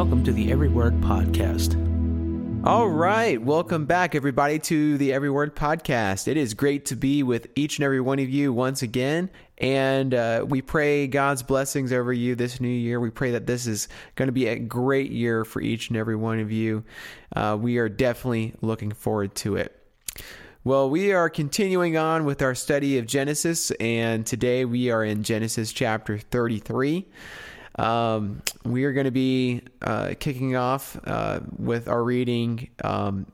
welcome to the Every Word Podcast. All right, welcome back, everybody, to the Every Word Podcast. It is great to be with each and every one of you once again, and uh, we pray God's blessings over you this new year. We pray that this is going to be a great year for each and every one of you. Uh, we are definitely looking forward to it. Well, we are continuing on with our study of Genesis, and today we are in Genesis chapter 33. Um, we are going to be uh, kicking off uh, with our reading um,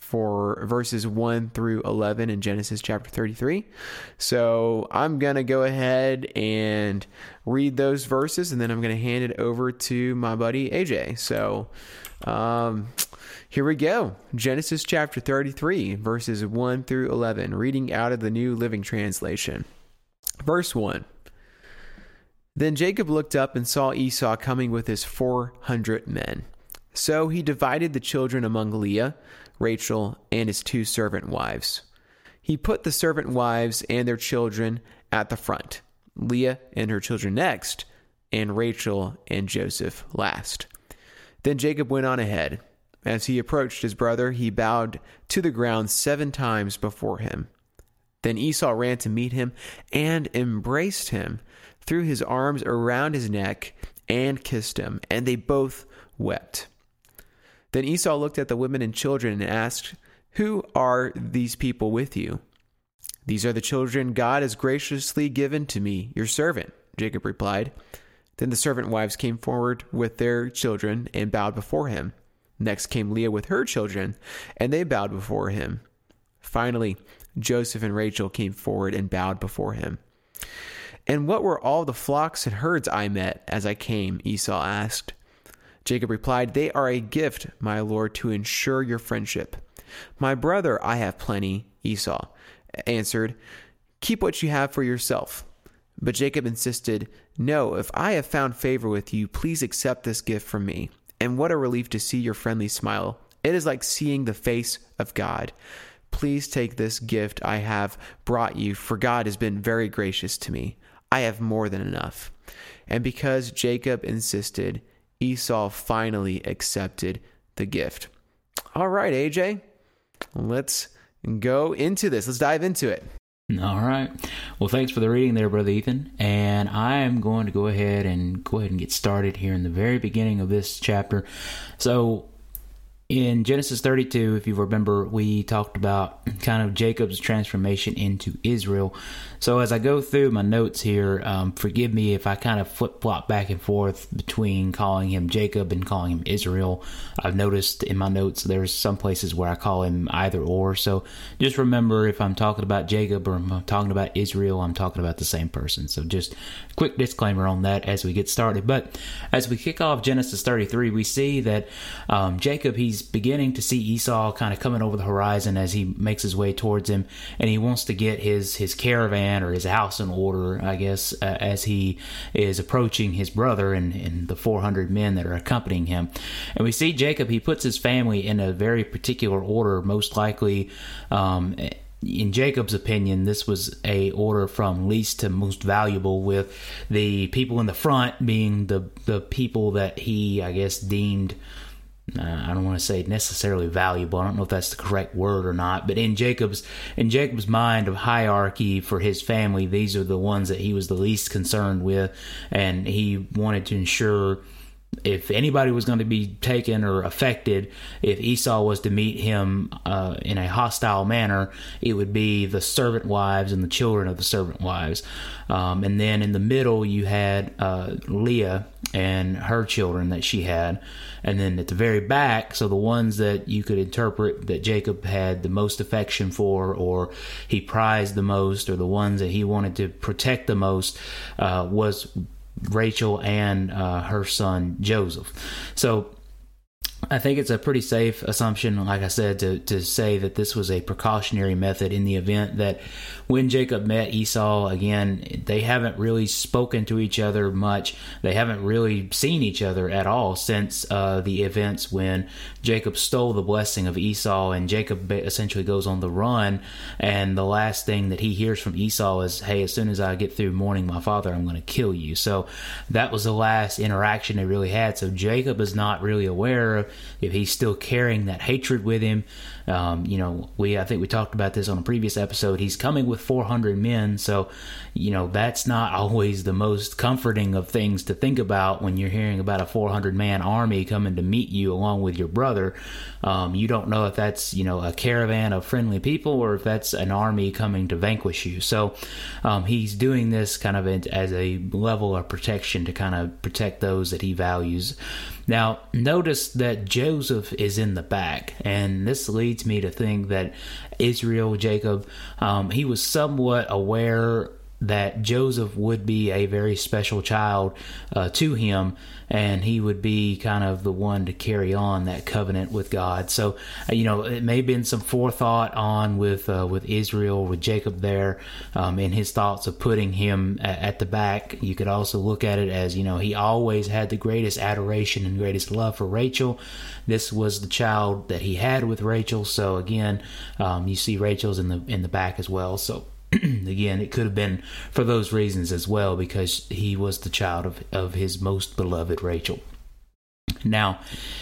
for verses 1 through 11 in Genesis chapter 33. So I'm going to go ahead and read those verses, and then I'm going to hand it over to my buddy AJ. So um, here we go Genesis chapter 33, verses 1 through 11, reading out of the New Living Translation. Verse 1. Then Jacob looked up and saw Esau coming with his four hundred men. So he divided the children among Leah, Rachel, and his two servant wives. He put the servant wives and their children at the front, Leah and her children next, and Rachel and Joseph last. Then Jacob went on ahead. As he approached his brother, he bowed to the ground seven times before him. Then Esau ran to meet him and embraced him threw his arms around his neck and kissed him, and they both wept. Then Esau looked at the women and children and asked, Who are these people with you? These are the children God has graciously given to me, your servant, Jacob replied. Then the servant wives came forward with their children and bowed before him. Next came Leah with her children, and they bowed before him. Finally, Joseph and Rachel came forward and bowed before him. And what were all the flocks and herds I met as I came? Esau asked. Jacob replied, They are a gift, my lord, to ensure your friendship. My brother, I have plenty, Esau answered. Keep what you have for yourself. But Jacob insisted, No, if I have found favor with you, please accept this gift from me. And what a relief to see your friendly smile. It is like seeing the face of God. Please take this gift I have brought you, for God has been very gracious to me. I have more than enough. And because Jacob insisted, Esau finally accepted the gift. All right, AJ, let's go into this. Let's dive into it. All right. Well, thanks for the reading there, Brother Ethan. And I am going to go ahead and go ahead and get started here in the very beginning of this chapter. So, in Genesis 32, if you remember, we talked about kind of Jacob's transformation into Israel. So as I go through my notes here, um, forgive me if I kind of flip flop back and forth between calling him Jacob and calling him Israel. I've noticed in my notes there's some places where I call him either or. So just remember if I'm talking about Jacob or I'm talking about Israel, I'm talking about the same person. So just quick disclaimer on that as we get started. But as we kick off Genesis 33, we see that um, Jacob, he's beginning to see Esau kind of coming over the horizon as he makes his way towards him, and he wants to get his his caravan or his house in order, I guess, uh, as he is approaching his brother and, and the 400 men that are accompanying him. And we see Jacob, he puts his family in a very particular order, most likely. Um, in Jacob's opinion, this was a order from least to most valuable, with the people in the front being the the people that he, I guess, deemed uh, I don't want to say necessarily valuable. I don't know if that's the correct word or not, but in Jacob's in Jacob's mind of hierarchy for his family, these are the ones that he was the least concerned with, and he wanted to ensure if anybody was going to be taken or affected, if Esau was to meet him uh, in a hostile manner, it would be the servant wives and the children of the servant wives. Um, and then in the middle, you had uh, Leah and her children that she had. And then at the very back, so the ones that you could interpret that Jacob had the most affection for, or he prized the most, or the ones that he wanted to protect the most, uh, was Rachel and uh, her son Joseph. So I think it's a pretty safe assumption, like I said, to, to say that this was a precautionary method in the event that when Jacob met Esau again, they haven't really spoken to each other much. They haven't really seen each other at all since uh, the events when Jacob stole the blessing of Esau and Jacob essentially goes on the run. And the last thing that he hears from Esau is, Hey, as soon as I get through mourning my father, I'm going to kill you. So that was the last interaction they really had. So Jacob is not really aware if he's still carrying that hatred with him. Um, you know, we I think we talked about this on a previous episode. He's coming with 400 men, so you know that's not always the most comforting of things to think about when you're hearing about a 400 man army coming to meet you along with your brother. Um, you don't know if that's you know a caravan of friendly people or if that's an army coming to vanquish you. So um, he's doing this kind of as a level of protection to kind of protect those that he values. Now, notice that Joseph is in the back, and this leads me to think that Israel, Jacob, um, he was somewhat aware that Joseph would be a very special child uh, to him, and he would be kind of the one to carry on that covenant with God. So, uh, you know, it may have been some forethought on with uh, with Israel, with Jacob there, um, in his thoughts of putting him at, at the back. You could also look at it as, you know, he always had the greatest adoration and greatest love for Rachel. This was the child that he had with Rachel. So again, um, you see Rachel's in the in the back as well. So again, it could have been for those reasons as well, because he was the child of, of his most beloved Rachel. Now,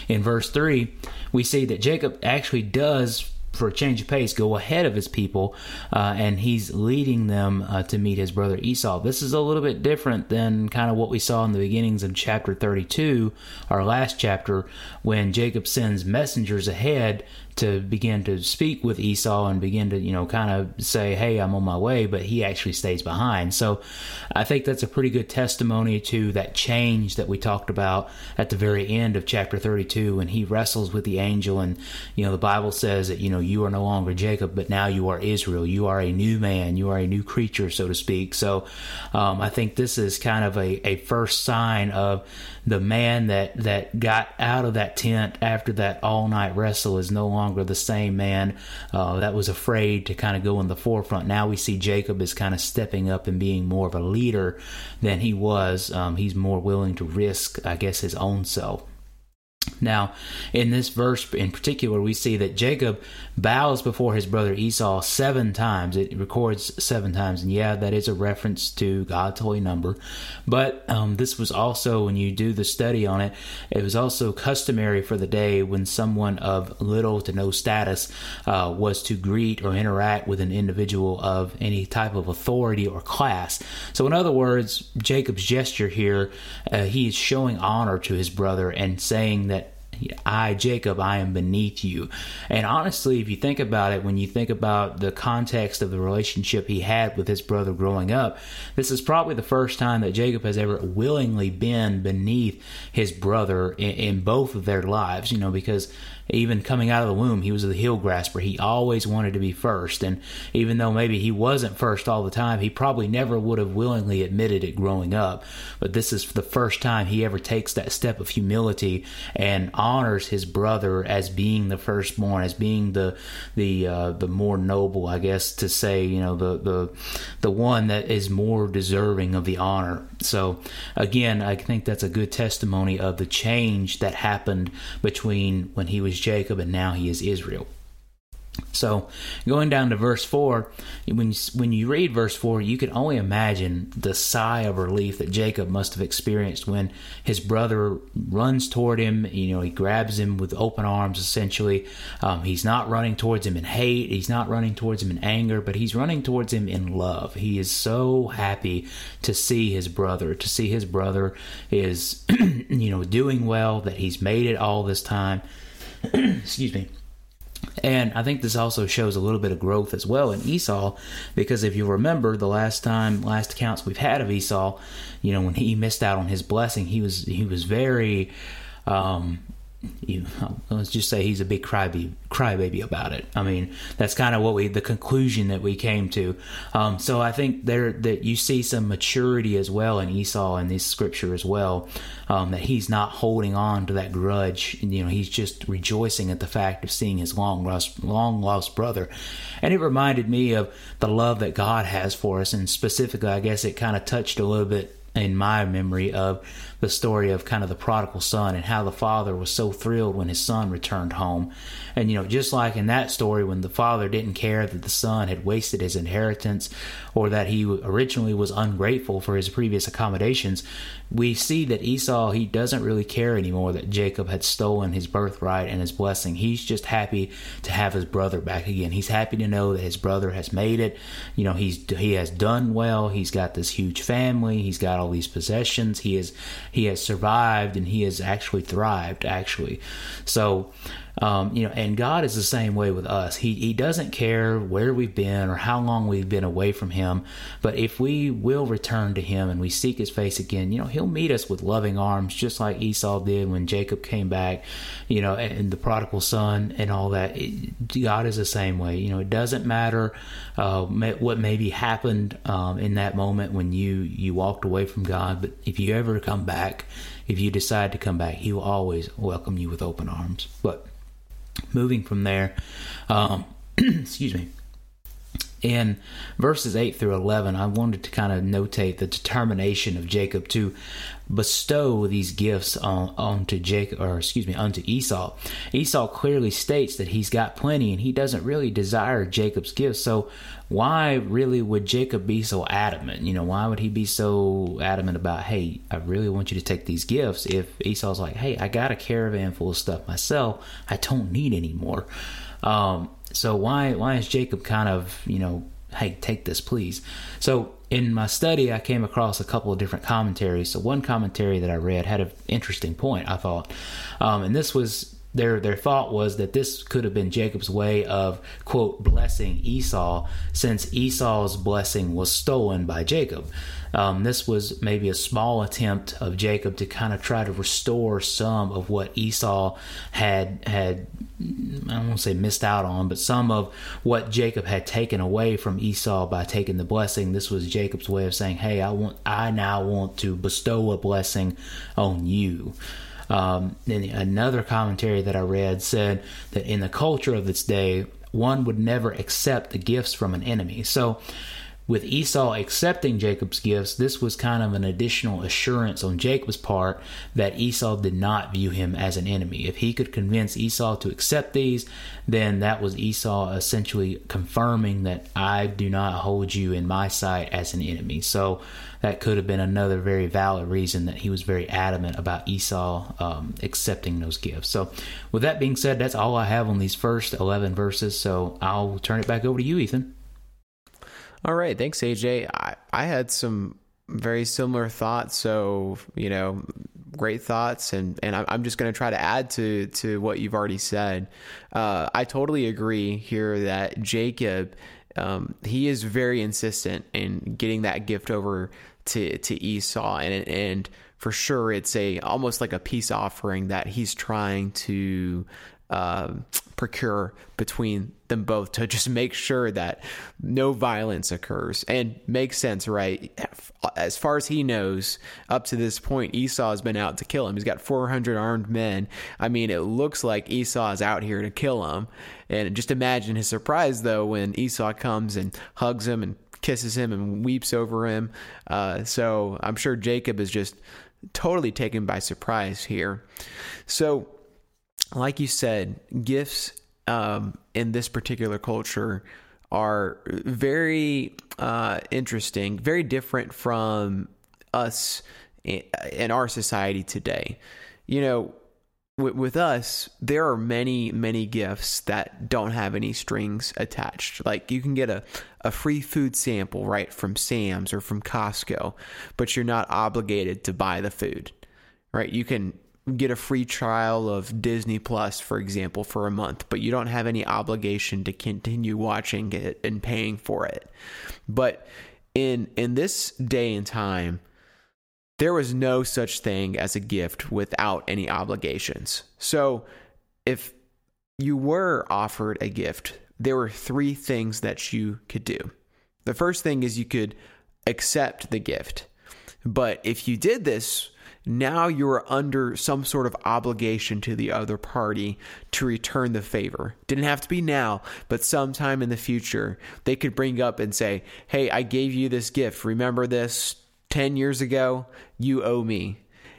in verse 3, we see that Jacob actually does for a change of pace, go ahead of his people, uh, and he's leading them uh, to meet his brother Esau. This is a little bit different than kind of what we saw in the beginnings of chapter 32, our last chapter, when Jacob sends messengers ahead to begin to speak with Esau and begin to, you know, kind of say, hey, I'm on my way, but he actually stays behind. So I think that's a pretty good testimony to that change that we talked about at the very end of chapter 32 when he wrestles with the angel. And, you know, the Bible says that, you know, you are no longer Jacob, but now you are Israel. You are a new man. You are a new creature, so to speak. So um, I think this is kind of a, a first sign of the man that, that got out of that tent after that all night wrestle is no longer the same man uh, that was afraid to kind of go in the forefront. Now we see Jacob is kind of stepping up and being more of a leader than he was. Um, he's more willing to risk, I guess, his own self. Now, in this verse in particular, we see that Jacob bows before his brother Esau seven times. It records seven times, and yeah, that is a reference to God's holy number. But um, this was also, when you do the study on it, it was also customary for the day when someone of little to no status uh, was to greet or interact with an individual of any type of authority or class. So, in other words, Jacob's gesture here, uh, he is showing honor to his brother and saying that I, Jacob, I am beneath you. And honestly, if you think about it, when you think about the context of the relationship he had with his brother growing up, this is probably the first time that Jacob has ever willingly been beneath his brother in, in both of their lives, you know, because even coming out of the womb, he was the heel grasper. He always wanted to be first. And even though maybe he wasn't first all the time, he probably never would have willingly admitted it growing up. But this is the first time he ever takes that step of humility and honors his brother as being the firstborn, as being the the uh, the more noble, I guess, to say, you know, the the the one that is more deserving of the honor. So again, I think that's a good testimony of the change that happened between when he was Jacob and now he is Israel. So, going down to verse 4, when you, when you read verse 4, you can only imagine the sigh of relief that Jacob must have experienced when his brother runs toward him. You know, he grabs him with open arms, essentially. Um, he's not running towards him in hate, he's not running towards him in anger, but he's running towards him in love. He is so happy to see his brother, to see his brother is, you know, doing well, that he's made it all this time. Excuse me. And I think this also shows a little bit of growth as well in Esau, because if you remember the last time, last accounts we've had of Esau, you know, when he missed out on his blessing, he was he was very, um, you let's just say he's a big crybaby, crybaby about it. I mean, that's kind of what we the conclusion that we came to. Um, so I think there that you see some maturity as well in Esau in this scripture as well. Um, that he's not holding on to that grudge. You know, he's just rejoicing at the fact of seeing his long lost long lost brother, and it reminded me of the love that God has for us, and specifically, I guess it kind of touched a little bit in my memory of the story of kind of the prodigal son and how the father was so thrilled when his son returned home. And, you know, just like in that story, when the father didn't care that the son had wasted his inheritance or that he originally was ungrateful for his previous accommodations, we see that Esau, he doesn't really care anymore that Jacob had stolen his birthright and his blessing. He's just happy to have his brother back again. He's happy to know that his brother has made it. You know, he's he has done well. He's got this huge family. He's got all these possessions. He is he has survived and he has actually thrived actually. So um, you know, and God is the same way with us. He He doesn't care where we've been or how long we've been away from Him, but if we will return to Him and we seek His face again, you know, He'll meet us with loving arms, just like Esau did when Jacob came back, you know, and the prodigal son and all that. It, God is the same way. You know, it doesn't matter uh, what maybe happened um, in that moment when you you walked away from God, but if you ever come back, if you decide to come back, He will always welcome you with open arms. But moving from there, um, excuse me. In verses 8 through 11, I wanted to kind of notate the determination of Jacob to bestow these gifts on onto Jacob or excuse me onto Esau. Esau clearly states that he's got plenty and he doesn't really desire Jacob's gifts. So why really would Jacob be so adamant? You know, why would he be so adamant about, hey, I really want you to take these gifts if Esau's like, hey, I got a caravan full of stuff myself. I don't need any more. Um, so why why is Jacob kind of you know hey take this please? So in my study I came across a couple of different commentaries. So one commentary that I read had an interesting point I thought, um, and this was their their thought was that this could have been Jacob's way of quote blessing Esau since Esau's blessing was stolen by Jacob. Um, this was maybe a small attempt of Jacob to kind of try to restore some of what Esau had had I don't want to say missed out on, but some of what Jacob had taken away from Esau by taking the blessing. This was Jacob's way of saying, "Hey, I want I now want to bestow a blessing on you." Um, another commentary that I read said that in the culture of its day, one would never accept the gifts from an enemy. So with Esau accepting Jacob's gifts, this was kind of an additional assurance on Jacob's part that Esau did not view him as an enemy. If he could convince Esau to accept these, then that was Esau essentially confirming that I do not hold you in my sight as an enemy. So that could have been another very valid reason that he was very adamant about Esau um, accepting those gifts. So, with that being said, that's all I have on these first 11 verses. So, I'll turn it back over to you, Ethan. All right, thanks, AJ. I, I had some very similar thoughts. So you know, great thoughts, and and I'm just going to try to add to to what you've already said. Uh, I totally agree here that Jacob. Um, he is very insistent in getting that gift over to to Esau, and and for sure it's a almost like a peace offering that he's trying to uh, procure between them both to just make sure that no violence occurs and makes sense, right? As far as he knows, up to this point, Esau has been out to kill him. He's got 400 armed men. I mean, it looks like Esau is out here to kill him. And just imagine his surprise, though, when Esau comes and hugs him and kisses him and weeps over him. Uh, so I'm sure Jacob is just totally taken by surprise here. So, like you said, gifts um, in this particular culture are very uh, interesting, very different from us in our society today. You know, with, with us, there are many, many gifts that don't have any strings attached. Like you can get a, a free food sample, right, from Sam's or from Costco, but you're not obligated to buy the food, right? You can get a free trial of Disney Plus, for example, for a month, but you don't have any obligation to continue watching it and paying for it. But in in this day and time, there was no such thing as a gift without any obligations. So if you were offered a gift, there were three things that you could do. The first thing is you could accept the gift. But if you did this, now you are under some sort of obligation to the other party to return the favor. Didn't have to be now, but sometime in the future, they could bring up and say, Hey, I gave you this gift. Remember this 10 years ago? You owe me.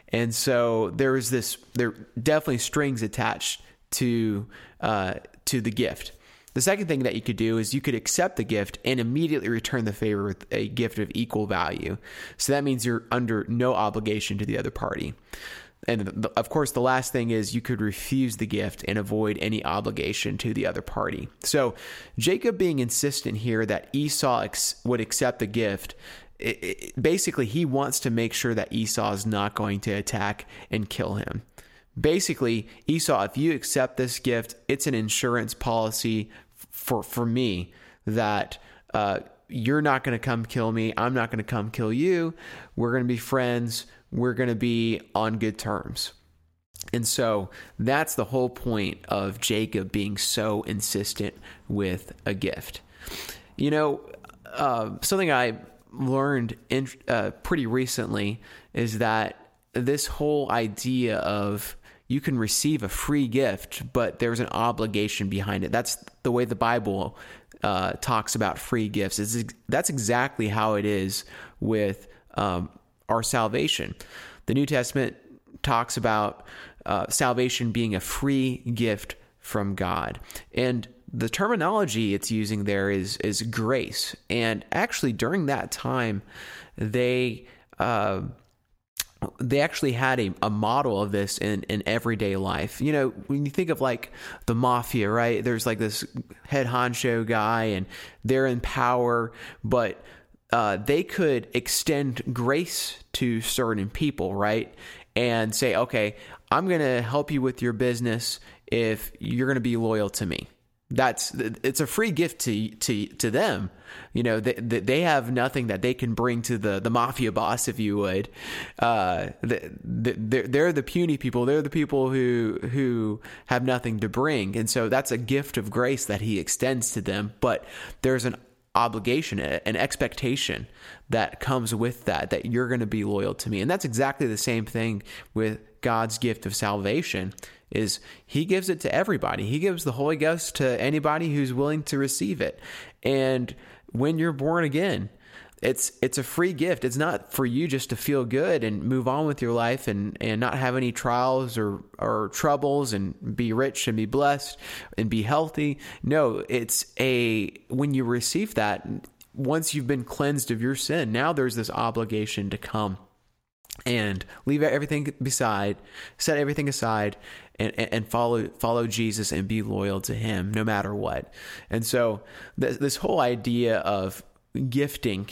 And so there is this, there definitely strings attached to, uh, to the gift. The second thing that you could do is you could accept the gift and immediately return the favor with a gift of equal value. So that means you're under no obligation to the other party. And of course, the last thing is you could refuse the gift and avoid any obligation to the other party. So, Jacob being insistent here that Esau ex- would accept the gift, it, it, basically, he wants to make sure that Esau is not going to attack and kill him. Basically, Esau, if you accept this gift, it's an insurance policy for for me that uh, you're not going to come kill me. I'm not going to come kill you. We're going to be friends. We're going to be on good terms. And so that's the whole point of Jacob being so insistent with a gift. You know, uh, something I learned in, uh, pretty recently is that this whole idea of you can receive a free gift, but there's an obligation behind it. That's the way the Bible uh, talks about free gifts. Is that's exactly how it is with um, our salvation. The New Testament talks about uh, salvation being a free gift from God, and the terminology it's using there is is grace. And actually, during that time, they uh, they actually had a, a model of this in, in everyday life. You know, when you think of like the mafia, right? There's like this head honcho guy and they're in power, but uh, they could extend grace to certain people, right? And say, okay, I'm going to help you with your business if you're going to be loyal to me that's it's a free gift to to to them. You know they, they have nothing that they can bring to the the mafia boss if you would. Uh they're, they're the puny people. They're the people who who have nothing to bring. And so that's a gift of grace that he extends to them. But there's an obligation an expectation that comes with that that you're going to be loyal to me. And that's exactly the same thing with God's gift of salvation is he gives it to everybody. He gives the Holy Ghost to anybody who's willing to receive it. And when you're born again, it's it's a free gift. It's not for you just to feel good and move on with your life and, and not have any trials or, or troubles and be rich and be blessed and be healthy. No, it's a when you receive that, once you've been cleansed of your sin, now there's this obligation to come and leave everything beside, set everything aside, and, and follow follow Jesus and be loyal to Him no matter what. And so this, this whole idea of gifting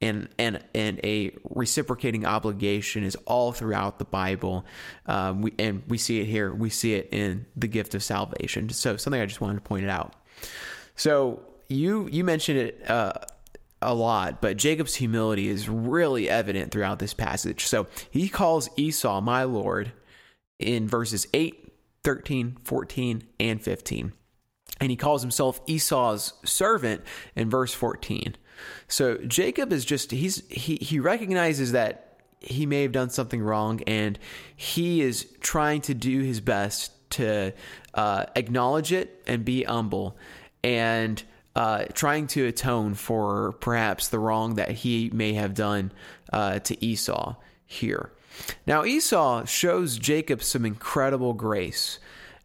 and and and a reciprocating obligation is all throughout the Bible. Um, we and we see it here. We see it in the gift of salvation. So something I just wanted to point it out. So you you mentioned it. Uh, a lot, but Jacob's humility is really evident throughout this passage. So he calls Esau my Lord in verses 8 13, 14, and 15. And he calls himself Esau's servant in verse 14. So Jacob is just he's he he recognizes that he may have done something wrong and he is trying to do his best to uh, acknowledge it and be humble and uh, trying to atone for perhaps the wrong that he may have done uh, to Esau here. Now, Esau shows Jacob some incredible grace.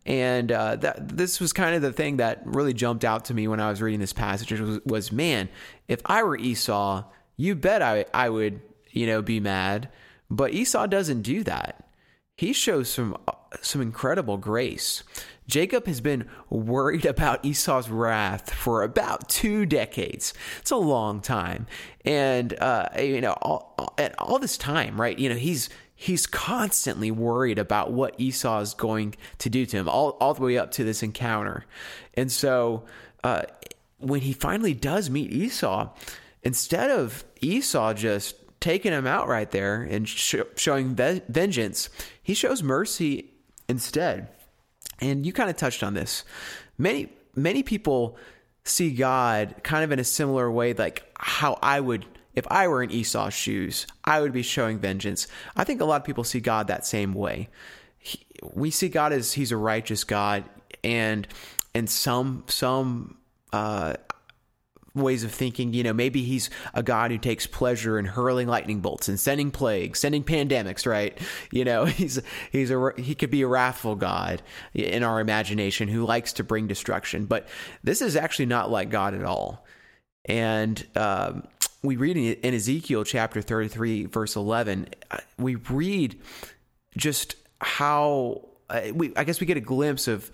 And uh, that this was kind of the thing that really jumped out to me when I was reading this passage was, was man, if I were Esau, you bet I, I would, you know, be mad. But Esau doesn't do that. He shows some some incredible grace. Jacob has been worried about Esau's wrath for about two decades. It's a long time, and uh, you know, all, all, all this time, right? You know, he's he's constantly worried about what Esau is going to do to him, all all the way up to this encounter, and so uh, when he finally does meet Esau, instead of Esau just taking him out right there and sh- showing ve- vengeance, he shows mercy instead. And you kind of touched on this. Many many people see God kind of in a similar way, like how I would if I were in Esau's shoes, I would be showing vengeance. I think a lot of people see God that same way. He, we see God as He's a righteous God, and and some some uh, ways of thinking. You know, maybe he's a god who takes pleasure in hurling lightning bolts and sending plagues, sending pandemics. Right? You know, he's he's a he could be a wrathful god in our imagination who likes to bring destruction. But this is actually not like God at all. And um, we read in Ezekiel chapter thirty three, verse eleven, uh, we read just how uh, we I guess we get a glimpse of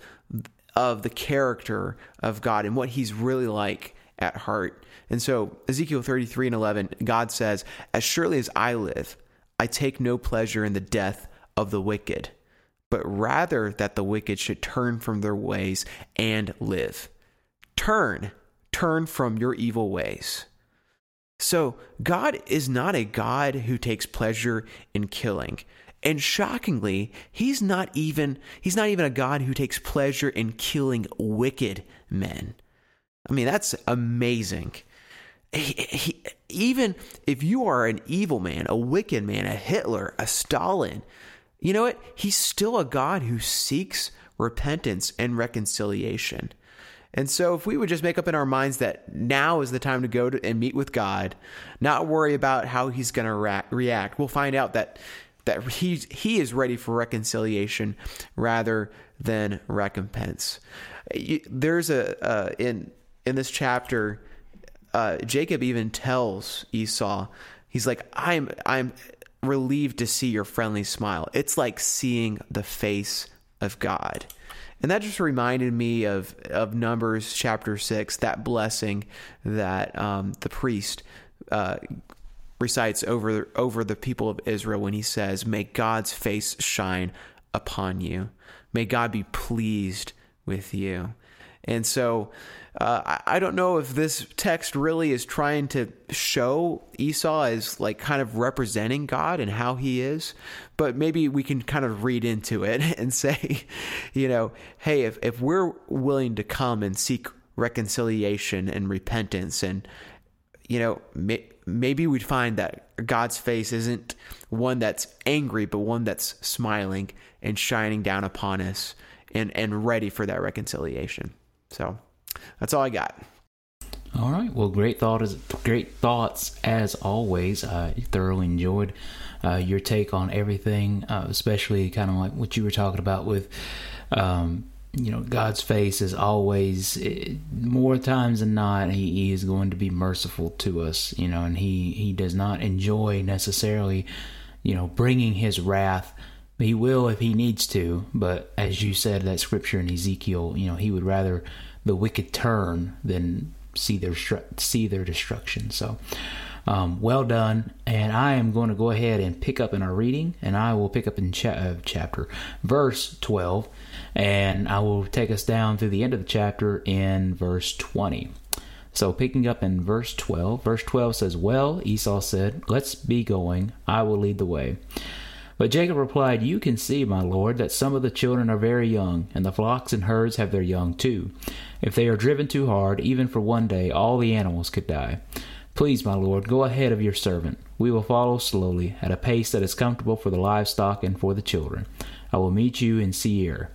of the character of God and what he's really like at heart. And so, Ezekiel 33 and 11, God says, As surely as I live, I take no pleasure in the death of the wicked, but rather that the wicked should turn from their ways and live. Turn, turn from your evil ways. So, God is not a God who takes pleasure in killing. And shockingly, he's not even he's not even a God who takes pleasure in killing wicked men. I mean, that's amazing. He, he, even if you are an evil man, a wicked man, a Hitler, a Stalin, you know what? He's still a God who seeks repentance and reconciliation. And so, if we would just make up in our minds that now is the time to go to, and meet with God, not worry about how He's going to react, we'll find out that that he he is ready for reconciliation rather than recompense. There's a uh, in in this chapter, uh, Jacob even tells Esau, he's like, "I'm I'm relieved to see your friendly smile. It's like seeing the face of God." And that just reminded me of of Numbers chapter six, that blessing that um, the priest uh, recites over over the people of Israel when he says, "May God's face shine upon you. May God be pleased with you." And so uh, I don't know if this text really is trying to show Esau as like kind of representing God and how he is, but maybe we can kind of read into it and say, you know, hey, if, if we're willing to come and seek reconciliation and repentance and, you know, may, maybe we'd find that God's face isn't one that's angry, but one that's smiling and shining down upon us and, and ready for that reconciliation. So that's all I got. All right. Well, great thought is great thoughts as always. I thoroughly enjoyed uh, your take on everything, uh, especially kind of like what you were talking about with, um, you know, God's face is always eh, more times than not he, he is going to be merciful to us, you know, and he he does not enjoy necessarily, you know, bringing his wrath. He will if he needs to, but as you said, that scripture in Ezekiel, you know, he would rather the wicked turn than see their see their destruction. So, um, well done. And I am going to go ahead and pick up in our reading, and I will pick up in cha- uh, chapter verse twelve, and I will take us down through the end of the chapter in verse twenty. So, picking up in verse 12, verse 12 says, Well, Esau said, Let's be going. I will lead the way. But Jacob replied, You can see, my lord, that some of the children are very young, and the flocks and herds have their young too. If they are driven too hard, even for one day, all the animals could die. Please, my lord, go ahead of your servant. We will follow slowly, at a pace that is comfortable for the livestock and for the children. I will meet you in Seir.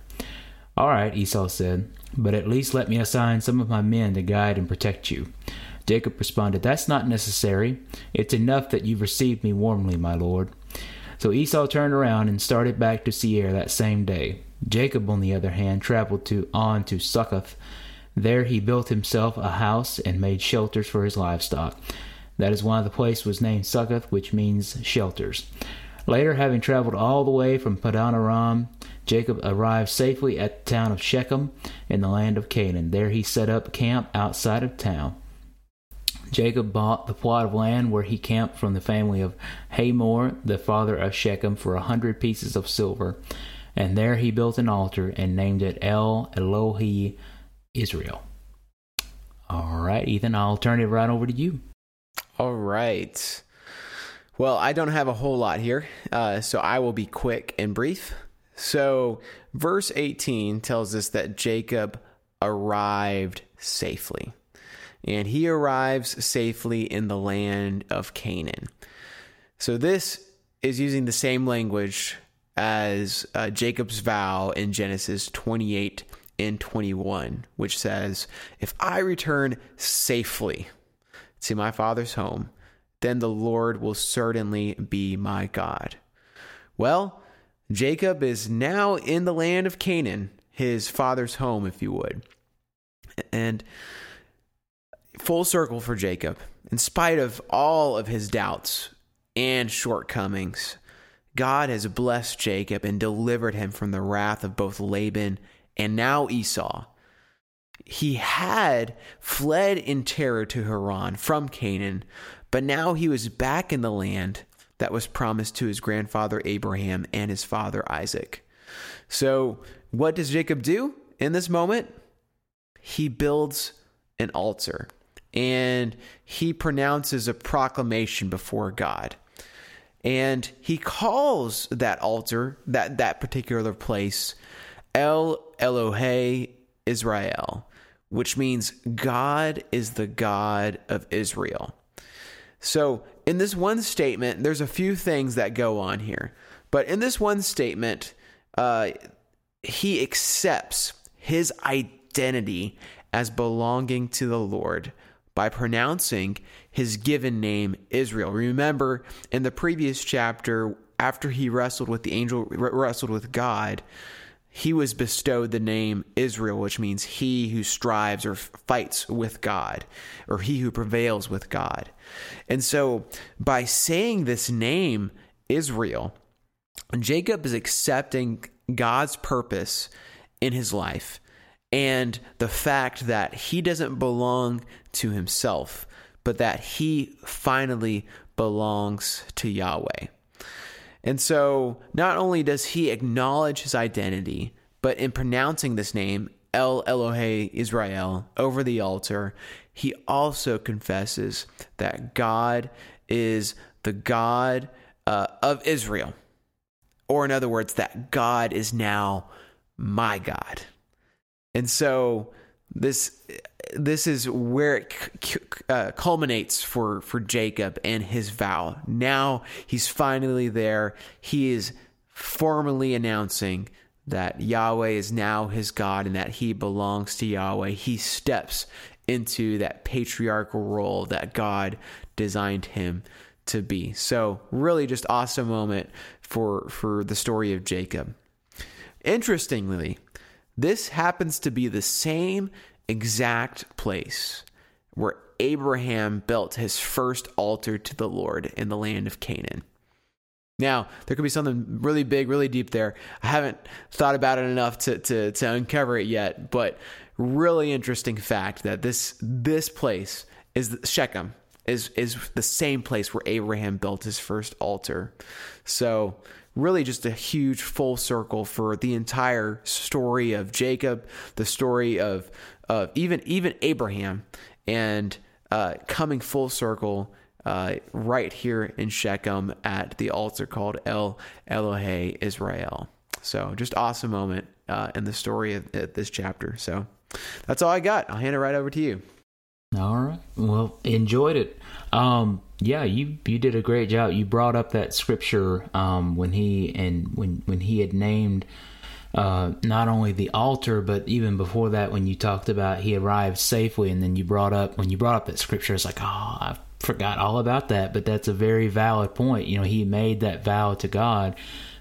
All right, Esau said, but at least let me assign some of my men to guide and protect you. Jacob responded, That's not necessary. It's enough that you've received me warmly, my lord. So Esau turned around and started back to Seir that same day. Jacob, on the other hand, traveled to on to Succoth. There he built himself a house and made shelters for his livestock. That is why the place was named Succoth, which means shelters. Later, having traveled all the way from Padan Aram, Jacob arrived safely at the town of Shechem in the land of Canaan. There he set up camp outside of town. Jacob bought the plot of land where he camped from the family of Hamor, the father of Shechem, for a hundred pieces of silver. And there he built an altar and named it El Elohe Israel. All right, Ethan, I'll turn it right over to you. All right. Well, I don't have a whole lot here, uh, so I will be quick and brief. So, verse 18 tells us that Jacob arrived safely. And he arrives safely in the land of Canaan. So, this is using the same language as uh, Jacob's vow in Genesis 28 and 21, which says, If I return safely to my father's home, then the Lord will certainly be my God. Well, Jacob is now in the land of Canaan, his father's home, if you would. And full circle for Jacob, in spite of all of his doubts and shortcomings, God has blessed Jacob and delivered him from the wrath of both Laban and now Esau. He had fled in terror to Haran from Canaan, but now he was back in the land that was promised to his grandfather Abraham and his father Isaac. So, what does Jacob do in this moment? He builds an altar and he pronounces a proclamation before God. And he calls that altar, that, that particular place, El Elohe Israel, which means God is the God of Israel. So, in this one statement, there's a few things that go on here. But in this one statement, uh, he accepts his identity as belonging to the Lord by pronouncing his given name Israel. Remember, in the previous chapter, after he wrestled with the angel, wrestled with God, he was bestowed the name Israel, which means he who strives or fights with God, or he who prevails with God. And so, by saying this name, Israel, Jacob is accepting God's purpose in his life and the fact that he doesn't belong to himself, but that he finally belongs to Yahweh. And so not only does he acknowledge his identity, but in pronouncing this name, El Elohe Israel, over the altar, he also confesses that God is the God uh, of Israel. Or, in other words, that God is now my God. And so this this is where it uh, culminates for for Jacob and his vow. Now he's finally there. He is formally announcing that Yahweh is now his God and that he belongs to Yahweh. He steps into that patriarchal role that God designed him to be. So, really just awesome moment for for the story of Jacob. Interestingly, this happens to be the same exact place where Abraham built his first altar to the Lord in the land of Canaan. Now, there could be something really big, really deep there. I haven't thought about it enough to, to, to uncover it yet, but really interesting fact that this this place is Shechem is is the same place where Abraham built his first altar. So really just a huge full circle for the entire story of Jacob, the story of of even even Abraham, and uh, coming full circle uh, right here in Shechem at the altar called El Elohe Israel. So just awesome moment uh, in the story of, of this chapter. So that's all I got. I'll hand it right over to you. All right. Well, enjoyed it. Um, yeah, you you did a great job. You brought up that scripture um, when he and when when he had named uh, not only the altar, but even before that, when you talked about he arrived safely, and then you brought up when you brought up that scripture, it's like, oh, I forgot all about that. But that's a very valid point. You know, he made that vow to God.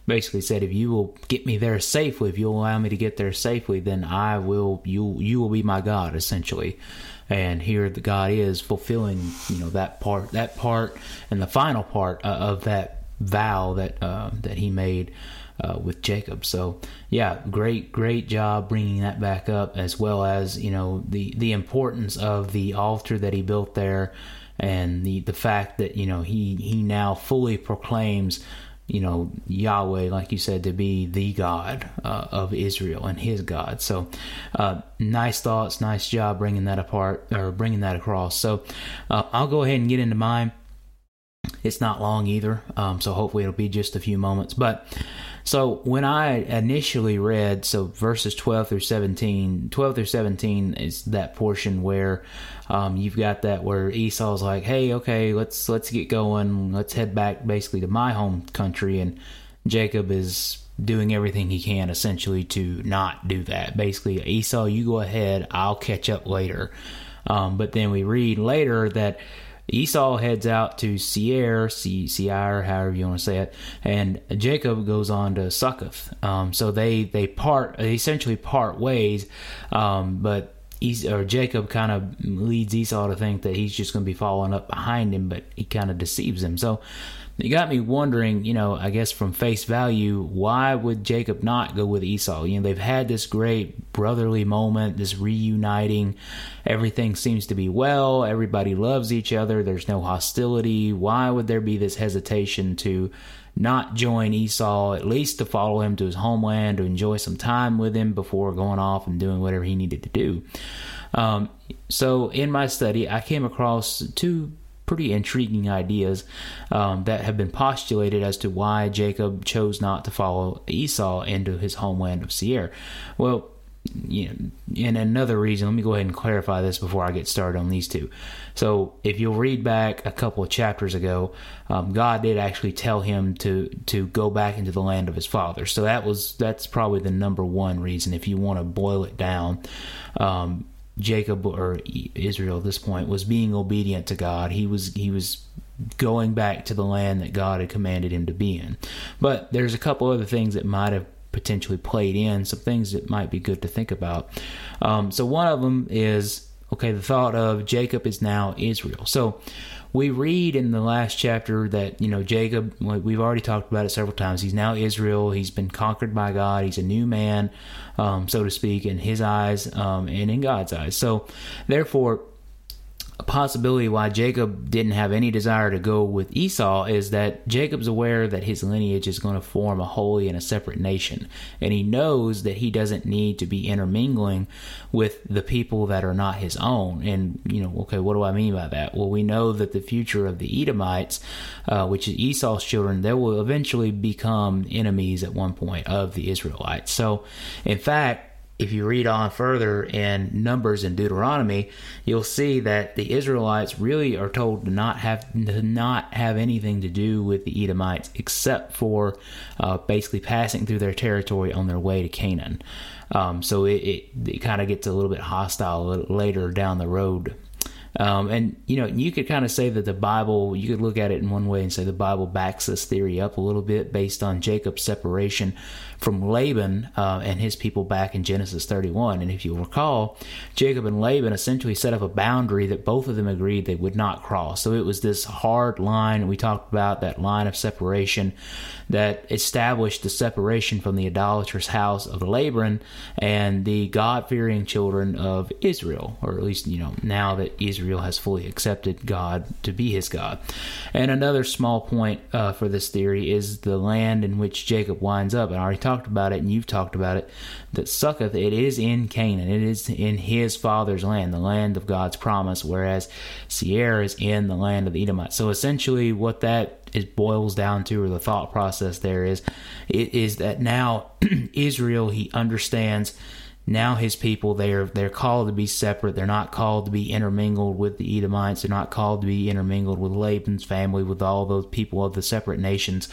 Basically said, if you will get me there safely, if you'll allow me to get there safely, then I will. You you will be my God, essentially. And here the God is fulfilling, you know, that part, that part, and the final part uh, of that vow that uh, that he made uh, with Jacob. So yeah, great, great job bringing that back up, as well as you know the the importance of the altar that he built there, and the the fact that you know he he now fully proclaims. You know Yahweh, like you said, to be the God uh, of Israel and His God. So, uh, nice thoughts, nice job bringing that apart or bringing that across. So, uh, I'll go ahead and get into mine. It's not long either, um, so hopefully it'll be just a few moments. But so when I initially read, so verses 12 through 17, 12 through 17 is that portion where um, you've got that where Esau's like, "Hey, okay, let's let's get going. Let's head back basically to my home country," and Jacob is doing everything he can essentially to not do that. Basically, Esau, you go ahead, I'll catch up later. Um, but then we read later that Esau heads out to Seir, Seir, however you want to say it, and Jacob goes on to Succoth. Um, so they they part, they essentially part ways, um, but. or Jacob kind of leads Esau to think that he's just going to be following up behind him, but he kind of deceives him. So it got me wondering, you know, I guess from face value, why would Jacob not go with Esau? You know, they've had this great brotherly moment, this reuniting. Everything seems to be well. Everybody loves each other. There's no hostility. Why would there be this hesitation to not join Esau, at least to follow him to his homeland, to enjoy some time with him before going off and doing whatever he needed to do? Um, so in my study, I came across two pretty intriguing ideas um, that have been postulated as to why Jacob chose not to follow Esau into his homeland of Seir. Well, you know, and another reason, let me go ahead and clarify this before I get started on these two. So, if you'll read back a couple of chapters ago, um, God did actually tell him to to go back into the land of his father. So that was that's probably the number one reason. If you want to boil it down, um, Jacob or Israel at this point was being obedient to God. He was he was going back to the land that God had commanded him to be in. But there's a couple other things that might have potentially played in, some things that might be good to think about. Um, so one of them is okay, the thought of Jacob is now Israel. So we read in the last chapter that you know Jacob. We've already talked about it several times. He's now Israel. He's been conquered by God. He's a new man, um, so to speak, in His eyes um, and in God's eyes. So, therefore, a possibility why Jacob didn't have any desire to go with Esau is that Jacob's aware that his lineage is going to form a holy and a separate nation. And he knows that he doesn't need to be intermingling with the people that are not his own. And, you know, okay, what do I mean by that? Well, we know that the future of the Edomites, uh, which is Esau's children, they will eventually become enemies at one point of the Israelites. So, in fact, if you read on further in Numbers and Deuteronomy, you'll see that the Israelites really are told to not have to not have anything to do with the Edomites except for uh, basically passing through their territory on their way to Canaan. Um, so it, it, it kind of gets a little bit hostile later down the road. Um, and you know, you could kind of say that the Bible, you could look at it in one way and say the Bible backs this theory up a little bit based on Jacob's separation from Laban uh, and his people back in Genesis 31. And if you recall, Jacob and Laban essentially set up a boundary that both of them agreed they would not cross. So it was this hard line. We talked about that line of separation that established the separation from the idolatrous house of Laban and the God fearing children of Israel, or at least, you know, now that Israel has fully accepted God to be his God. And another small point uh, for this theory is the land in which Jacob winds up. And I already talked about it, and you've talked about it, that Succoth it is in Canaan. It is in his father's land, the land of God's promise, whereas Seir is in the land of the Edomites. So essentially, what that boils down to, or the thought process there is, it is that now Israel he understands now his people they're they're called to be separate. They're not called to be intermingled with the Edomites. They're not called to be intermingled with Laban's family, with all those people of the separate nations.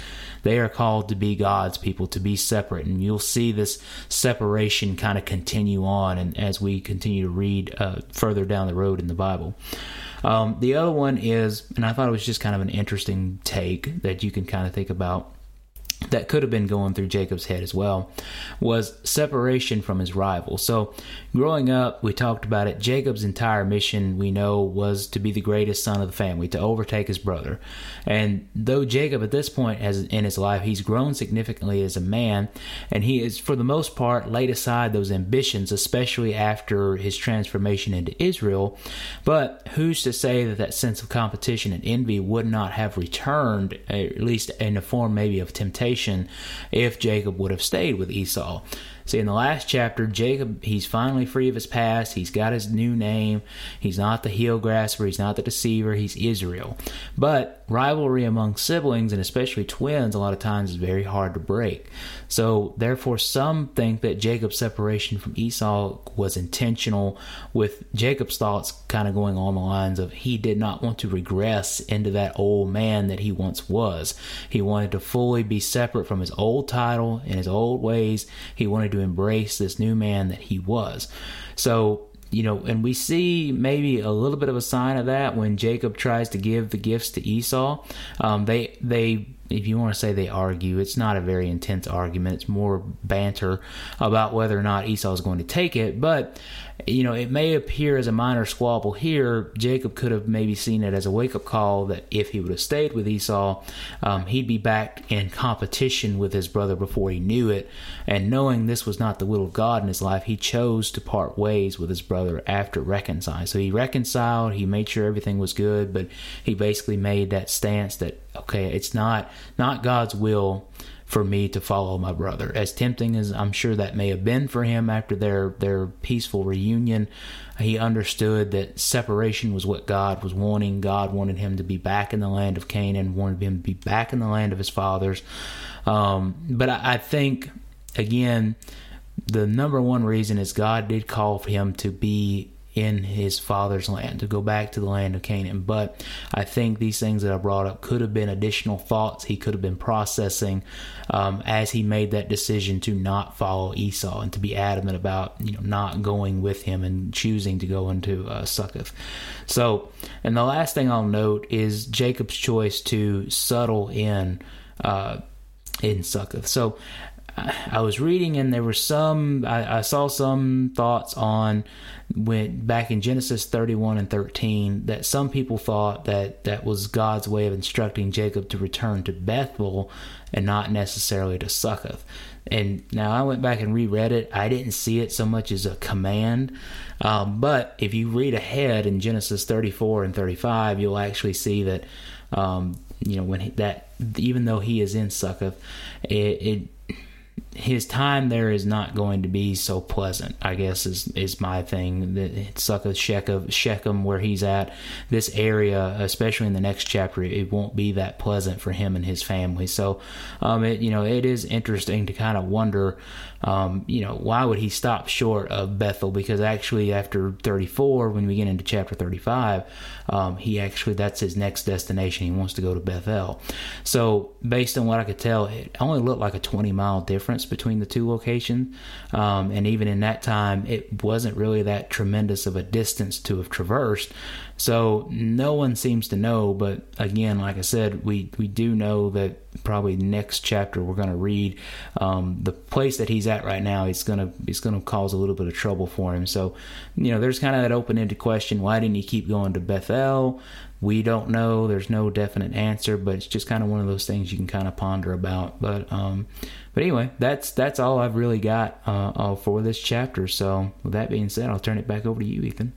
They are called to be God's people, to be separate. And you'll see this separation kind of continue on, and as we continue to read uh, further down the road in the Bible. Um, the other one is, and I thought it was just kind of an interesting take that you can kind of think about that could have been going through Jacob's head as well was separation from his rival. So, growing up, we talked about it. Jacob's entire mission, we know, was to be the greatest son of the family, to overtake his brother. And though Jacob, at this point has, in his life, he's grown significantly as a man, and he is, for the most part, laid aside those ambitions, especially after his transformation into Israel. But who's to say that that sense of competition and envy would not have returned, at least in the form maybe of temptation? If Jacob would have stayed with Esau. See, in the last chapter, Jacob, he's finally free of his past. He's got his new name. He's not the heel grasper. He's not the deceiver. He's Israel. But rivalry among siblings, and especially twins, a lot of times is very hard to break. So, therefore, some think that Jacob's separation from Esau was intentional, with Jacob's thoughts kind of going on the lines of he did not want to regress into that old man that he once was. He wanted to fully be separate from his old title and his old ways. He wanted to embrace this new man that he was. So, you know, and we see maybe a little bit of a sign of that when Jacob tries to give the gifts to Esau. Um, they they if you want to say they argue, it's not a very intense argument. It's more banter about whether or not Esau is going to take it. But you know, it may appear as a minor squabble here. Jacob could have maybe seen it as a wake up call that if he would have stayed with Esau, um, he'd be back in competition with his brother before he knew it. And knowing this was not the will of God in his life, he chose to part ways with his brother after reconciling. So he reconciled, he made sure everything was good, but he basically made that stance that, okay, it's not, not God's will for me to follow my brother. As tempting as I'm sure that may have been for him after their their peaceful reunion, he understood that separation was what God was wanting. God wanted him to be back in the land of Canaan, wanted him to be back in the land of his fathers. Um, but I, I think again, the number one reason is God did call for him to be in his father's land, to go back to the land of Canaan. But I think these things that I brought up could have been additional thoughts he could have been processing um, as he made that decision to not follow Esau and to be adamant about you know not going with him and choosing to go into uh, Succoth. So, and the last thing I'll note is Jacob's choice to settle in. Uh, in Succoth. So I was reading and there were some I, I, saw some thoughts on when back in Genesis 31 and 13 that some people thought that that was God's way of instructing Jacob to return to Bethel and not necessarily to Succoth. And now I went back and reread it. I didn't see it so much as a command. Um, but if you read ahead in Genesis 34 and 35, you'll actually see that, um, you know, when he, that, even though he is in Succoth, it, it his time there is not going to be so pleasant. I guess is is my thing. That Succoth Shechem, Shechem, where he's at, this area, especially in the next chapter, it won't be that pleasant for him and his family. So, um, it you know it is interesting to kind of wonder um, you know, why would he stop short of Bethel? Because actually, after 34, when we get into chapter 35, um, he actually, that's his next destination. He wants to go to Bethel. So, based on what I could tell, it only looked like a 20 mile difference between the two locations. Um, and even in that time, it wasn't really that tremendous of a distance to have traversed. So no one seems to know, but again, like I said, we we do know that probably next chapter we're going to read um, the place that he's at right now. It's gonna it's gonna cause a little bit of trouble for him. So you know, there's kind of that open ended question: Why didn't he keep going to Bethel? We don't know. There's no definite answer, but it's just kind of one of those things you can kind of ponder about. But um, but anyway, that's that's all I've really got uh, uh, for this chapter. So with that being said, I'll turn it back over to you, Ethan.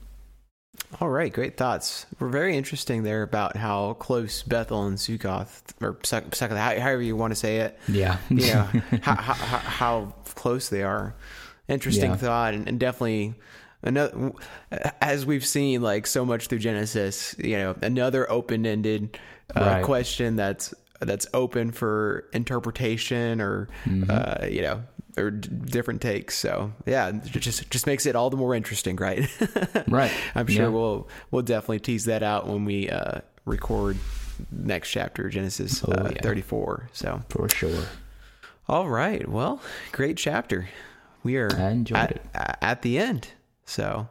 All right, great thoughts. We're very interesting there about how close Bethel and Sukkoth, or Sukkoth, however you want to say it. Yeah, you know how, how, how close they are. Interesting yeah. thought, and, and definitely another as we've seen like so much through Genesis. You know, another open-ended uh, right. question that's that's open for interpretation or mm-hmm. uh, you know or d- different takes. So yeah, it just just makes it all the more interesting, right? right. I'm sure yeah. we'll we'll definitely tease that out when we uh, record next chapter, Genesis oh, uh, yeah. 34. So for sure. All right. Well, great chapter. We are I enjoyed at, it. at the end. So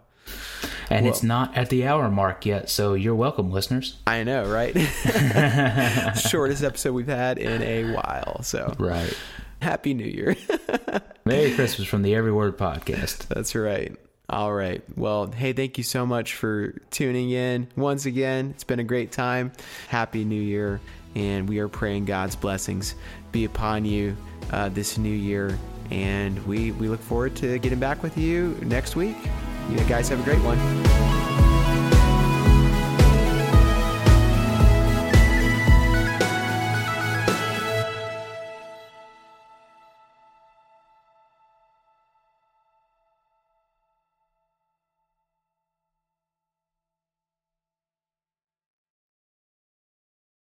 and well, it's not at the hour mark yet, so you're welcome, listeners. I know, right? Shortest episode we've had in a while. So right. Happy New Year. Merry Christmas from the Every Word Podcast. That's right. All right. Well, hey, thank you so much for tuning in once again. It's been a great time. Happy New Year. And we are praying God's blessings be upon you uh, this new year. And we, we look forward to getting back with you next week. You guys have a great one.